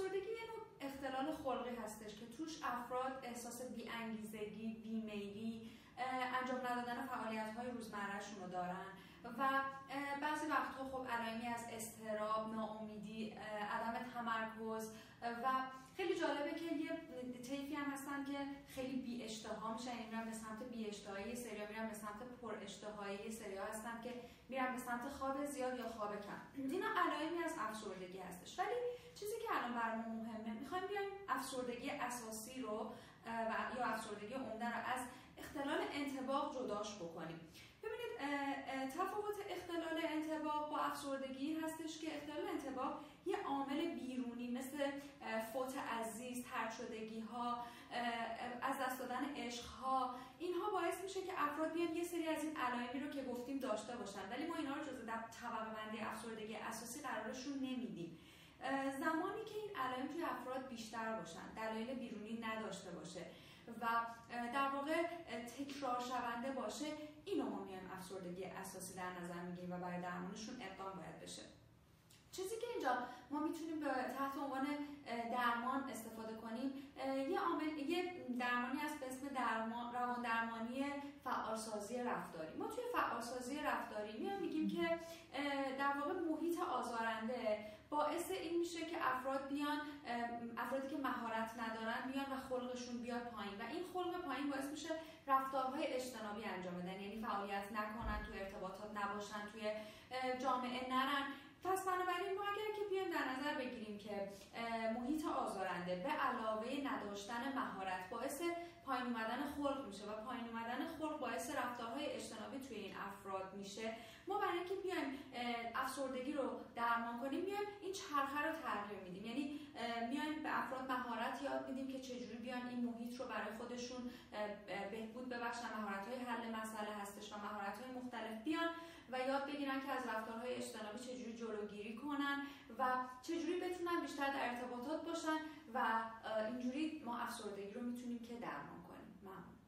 افسردگی یه نوع اختلال خلقی هستش که توش افراد احساس بیانگیزگی بیمیلی انجام ندادن فعالیت های روزمرهشون رو دارن. و بعضی وقتها خب علائمی از استراب ناامیدی عدم تمرکز و خیلی جالبه که یه طیفی هم هستن که خیلی بی اشتها میشن این به سمت بی اشتهایی سری میرن به سمت پر اشتهایی سری هستن که میرن به سمت خواب زیاد یا خواب کم. اینا علائمی از افسردگی هستش ولی چیزی که الان برامون مهمه. می‌خوایم بیایم افسردگی اساسی رو و یا افسردگی عمده رو از اختلال انتباق جداش بکنیم. ببینید تفاوت اختلال انتباق با افسردگی هستش که اختلال انتباق یه عامل بیرونی مثل فوت عزیز ترد شدگی ها از دست دادن عشق ها اینها باعث میشه که افراد بیان یه سری از این علائمی رو که گفتیم داشته باشن. ولی ما اینا رو جزو طبقه بندی افسردگی اساسی قرارشون نمیدیم. زمانی که این علائم توی افراد بیشتر باشن دلایل بیرونی نداشته باشه و در واقع تکرار شونده باشه اینو ما میایم افسردگی اساسی در نظر می‌گیریم و برای درمانشون اقدام باید بشه. چیزی که اینجا ما می‌تونیم به تحت عنوان درمان استفاده کنیم یه عامل یه درمانی است به اسم درمان روان درمانی فعالسازی رفتاری. ما توی فعالسازی رفتاری میگیم که در واقع محیط آزارنده باعث این میشه که افراد بیان افرادی که مهارت ندارن بیان و خلقشون بیاد پایین. و این خلق پایین باعث میشه رفتارهای اجتنابی انجام بدن. یعنی فعالیت نکنن توی ارتباطات نباشن توی جامعه نرن. پس بنابراین ما اگر که بیایم در نظر بگیریم که محیط آزارنده به علاوه نداشتن مهارت باعث پایین اومدن خلق میشه و پایین اومدن خلق باعث رفتارهای اجتنابی توی این افراد میشه. ما برای اینکه بیایم افسردگی رو درمان کنیم میایم این چرخه رو تغییر میدیم. یعنی میایم به افراد مهارت یاد میدیم که چجوری بیان این محیط رو برای خودشون بهبود ببخشن مهارت های حل مسئله هستش و مهارت های مختلف بیان و یاد بگیرن که از رفتارهای اجتنابی چجوری جلوگیری کنن و چجوری بتونن بیشتر در ارتباطات باشن و اینجوری ما افسردگی رو می‌تونیم که درمان کنیم. ممنون.